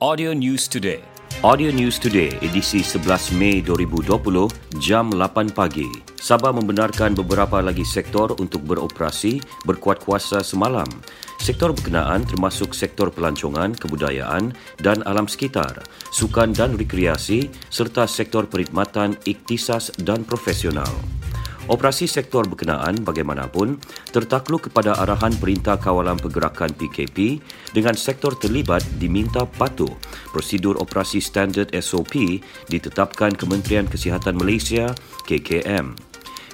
Audio News Today. Audio News Today, edisi 11 Mei 2020, jam 8 pagi. Sabah membenarkan beberapa lagi sektor untuk beroperasi berkuat kuasa semalam. Sektor berkenaan termasuk sektor pelancongan, kebudayaan dan alam sekitar, sukan dan rekreasi serta sektor perkhidmatan iktisas dan profesional. Operasi sektor berkenaan bagaimanapun tertakluk kepada arahan Perintah Kawalan Pergerakan PKP dengan sektor terlibat diminta patuh prosedur operasi standard SOP ditetapkan Kementerian Kesihatan Malaysia KKM.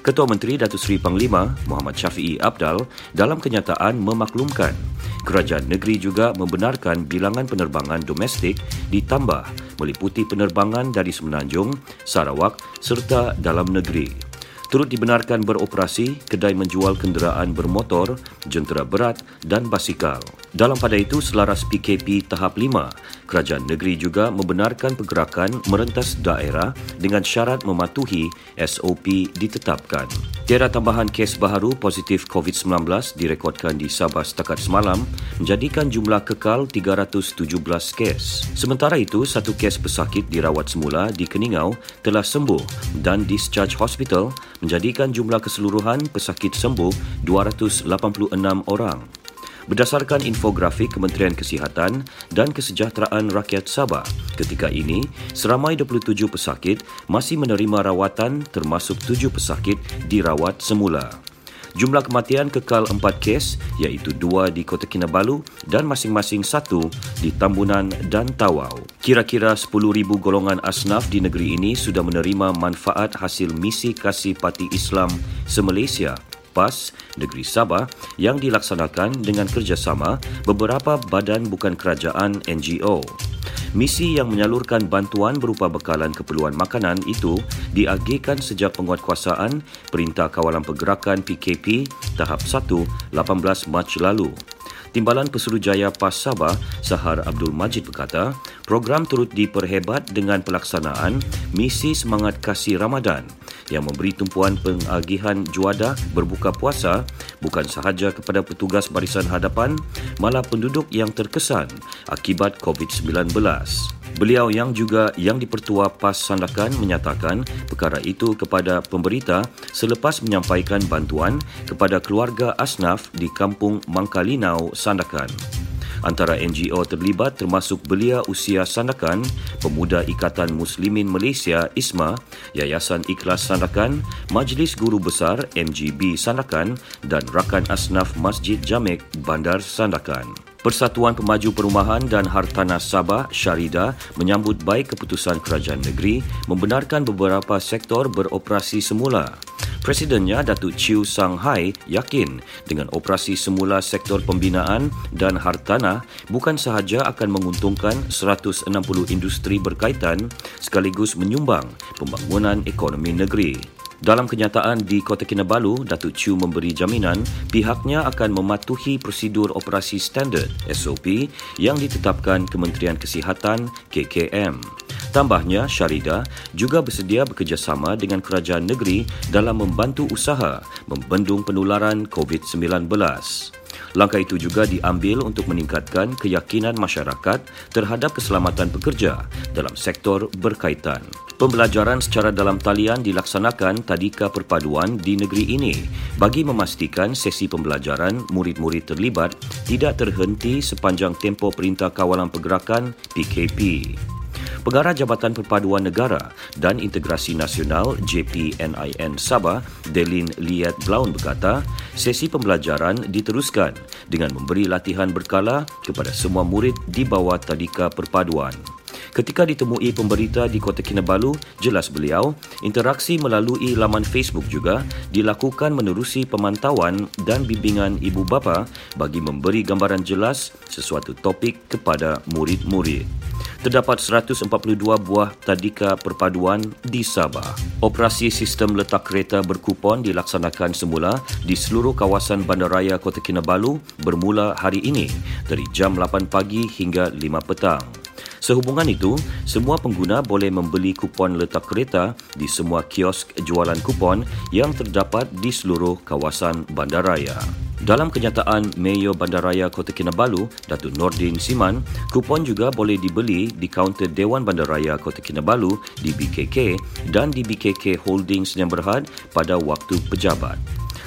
Ketua Menteri Datuk Seri Panglima Muhammad Syafiee Abdal dalam kenyataan memaklumkan kerajaan negeri juga membenarkan bilangan penerbangan domestik ditambah meliputi penerbangan dari Semenanjung, Sarawak serta dalam negeri turut dibenarkan beroperasi kedai menjual kenderaan bermotor, jentera berat dan basikal. Dalam pada itu, selaras PKP tahap 5, kerajaan negeri juga membenarkan pergerakan merentas daerah dengan syarat mematuhi SOP ditetapkan. Tiada tambahan kes baharu positif COVID-19 direkodkan di Sabah setakat semalam menjadikan jumlah kekal 317 kes. Sementara itu, satu kes pesakit dirawat semula di Keningau telah sembuh dan discharge hospital menjadikan jumlah keseluruhan pesakit sembuh 286 orang. Berdasarkan infografik Kementerian Kesihatan dan Kesejahteraan Rakyat Sabah, ketika ini seramai 27 pesakit masih menerima rawatan termasuk 7 pesakit dirawat semula. Jumlah kematian kekal 4 kes iaitu 2 di Kota Kinabalu dan masing-masing 1 di Tambunan dan Tawau. Kira-kira 10,000 golongan asnaf di negeri ini sudah menerima manfaat hasil misi kasih parti Islam se-Malaysia PAS Negeri Sabah yang dilaksanakan dengan kerjasama beberapa badan bukan kerajaan NGO. Misi yang menyalurkan bantuan berupa bekalan keperluan makanan itu diagihkan sejak penguatkuasaan Perintah Kawalan Pergerakan PKP tahap 1 18 Mac lalu. Timbalan Pesuruhjaya PAS Sabah, Sahar Abdul Majid berkata, program turut diperhebat dengan pelaksanaan misi semangat kasih Ramadan yang memberi tumpuan pengagihan juada berbuka puasa bukan sahaja kepada petugas barisan hadapan, malah penduduk yang terkesan akibat COVID-19. Beliau yang juga yang dipertua PAS Sandakan menyatakan perkara itu kepada pemberita selepas menyampaikan bantuan kepada keluarga asnaf di kampung Mangkalinau, Sandakan. Antara NGO terlibat termasuk Belia Usia Sandakan, Pemuda Ikatan Muslimin Malaysia ISMA, Yayasan Ikhlas Sandakan, Majlis Guru Besar MGB Sandakan dan Rakan Asnaf Masjid Jamek Bandar Sandakan. Persatuan Pemaju Perumahan dan Hartanah Sabah Syarida menyambut baik keputusan kerajaan negeri membenarkan beberapa sektor beroperasi semula. Presidennya Datuk Chiu Sang Hai yakin dengan operasi semula sektor pembinaan dan hartanah bukan sahaja akan menguntungkan 160 industri berkaitan sekaligus menyumbang pembangunan ekonomi negeri. Dalam kenyataan di Kota Kinabalu, Datuk Chu memberi jaminan pihaknya akan mematuhi prosedur operasi standard SOP yang ditetapkan Kementerian Kesihatan KKM. Tambahnya, Syarida juga bersedia bekerjasama dengan kerajaan negeri dalam membantu usaha membendung penularan COVID-19. Langkah itu juga diambil untuk meningkatkan keyakinan masyarakat terhadap keselamatan pekerja dalam sektor berkaitan. Pembelajaran secara dalam talian dilaksanakan tadika perpaduan di negeri ini bagi memastikan sesi pembelajaran murid-murid terlibat tidak terhenti sepanjang tempoh Perintah Kawalan Pergerakan PKP. Pengarah Jabatan Perpaduan Negara dan Integrasi Nasional JPNIN Sabah, Delin Liat Blaun berkata, sesi pembelajaran diteruskan dengan memberi latihan berkala kepada semua murid di bawah tadika perpaduan. Ketika ditemui pemberita di Kota Kinabalu, jelas beliau, interaksi melalui laman Facebook juga dilakukan menerusi pemantauan dan bimbingan ibu bapa bagi memberi gambaran jelas sesuatu topik kepada murid-murid. Terdapat 142 buah tadika perpaduan di Sabah. Operasi sistem letak kereta berkupon dilaksanakan semula di seluruh kawasan bandaraya Kota Kinabalu bermula hari ini dari jam 8 pagi hingga 5 petang. Sehubungan itu, semua pengguna boleh membeli kupon letak kereta di semua kiosk jualan kupon yang terdapat di seluruh kawasan bandaraya. Dalam kenyataan Mayor Bandaraya Kota Kinabalu, Datuk Nordin Siman, kupon juga boleh dibeli di kaunter Dewan Bandaraya Kota Kinabalu di BKK dan di BKK Holdings yang Berhad pada waktu pejabat.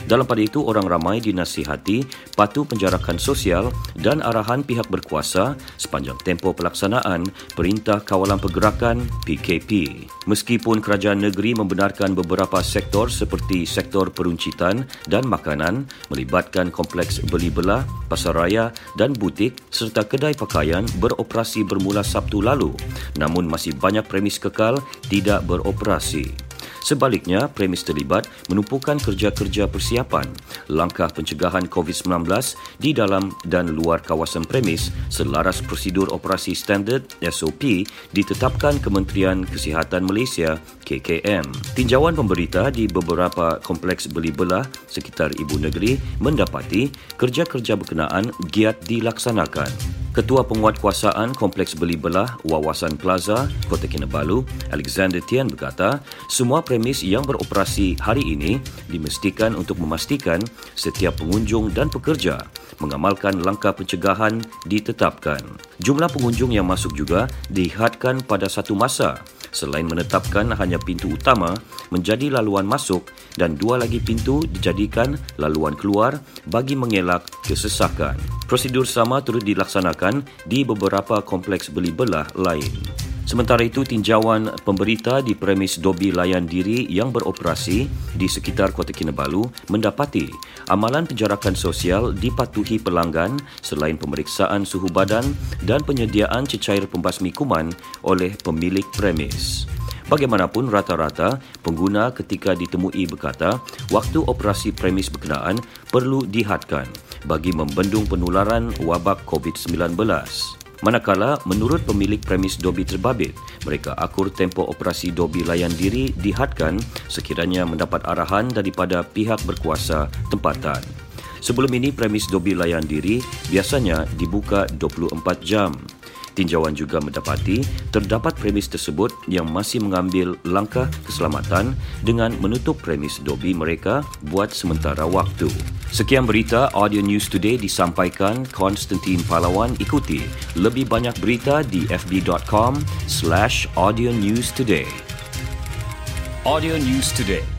Dalam pada itu, orang ramai dinasihati patuh penjarakan sosial dan arahan pihak berkuasa sepanjang tempoh pelaksanaan Perintah Kawalan Pergerakan PKP. Meskipun kerajaan negeri membenarkan beberapa sektor seperti sektor peruncitan dan makanan melibatkan kompleks beli belah, pasar raya dan butik serta kedai pakaian beroperasi bermula Sabtu lalu, namun masih banyak premis kekal tidak beroperasi. Sebaliknya, premis terlibat menumpukan kerja-kerja persiapan langkah pencegahan COVID-19 di dalam dan luar kawasan premis selaras prosedur operasi standard SOP ditetapkan Kementerian Kesihatan Malaysia KKM. Tinjauan pemberita di beberapa kompleks beli belah sekitar ibu negeri mendapati kerja-kerja berkenaan giat dilaksanakan. Ketua Penguatkuasaan Kompleks Beli Belah Wawasan Plaza, Kota Kinabalu, Alexander Tian berkata, semua premis yang beroperasi hari ini dimestikan untuk memastikan setiap pengunjung dan pekerja mengamalkan langkah pencegahan ditetapkan. Jumlah pengunjung yang masuk juga dihadkan pada satu masa selain menetapkan hanya pintu utama menjadi laluan masuk dan dua lagi pintu dijadikan laluan keluar bagi mengelak kesesakan. Prosedur sama turut dilaksanakan di beberapa kompleks beli belah lain. Sementara itu, tinjauan pemberita di premis dobi layan diri yang beroperasi di sekitar Kota Kinabalu mendapati amalan penjarakan sosial dipatuhi pelanggan selain pemeriksaan suhu badan dan penyediaan cecair pembasmi kuman oleh pemilik premis. Bagaimanapun rata-rata pengguna ketika ditemui berkata waktu operasi premis berkenaan perlu dihadkan bagi membendung penularan wabak COVID-19. Manakala menurut pemilik premis Dobi terbabit, mereka akur tempoh operasi Dobi layan diri dihadkan sekiranya mendapat arahan daripada pihak berkuasa tempatan. Sebelum ini premis Dobi layan diri biasanya dibuka 24 jam. Tinjauan juga mendapati terdapat premis tersebut yang masih mengambil langkah keselamatan dengan menutup premis Dobi mereka buat sementara waktu. Sekian berita Audio News Today disampaikan Konstantin Palawan. Ikuti lebih banyak berita di fb.com slash audio news today. Audio News Today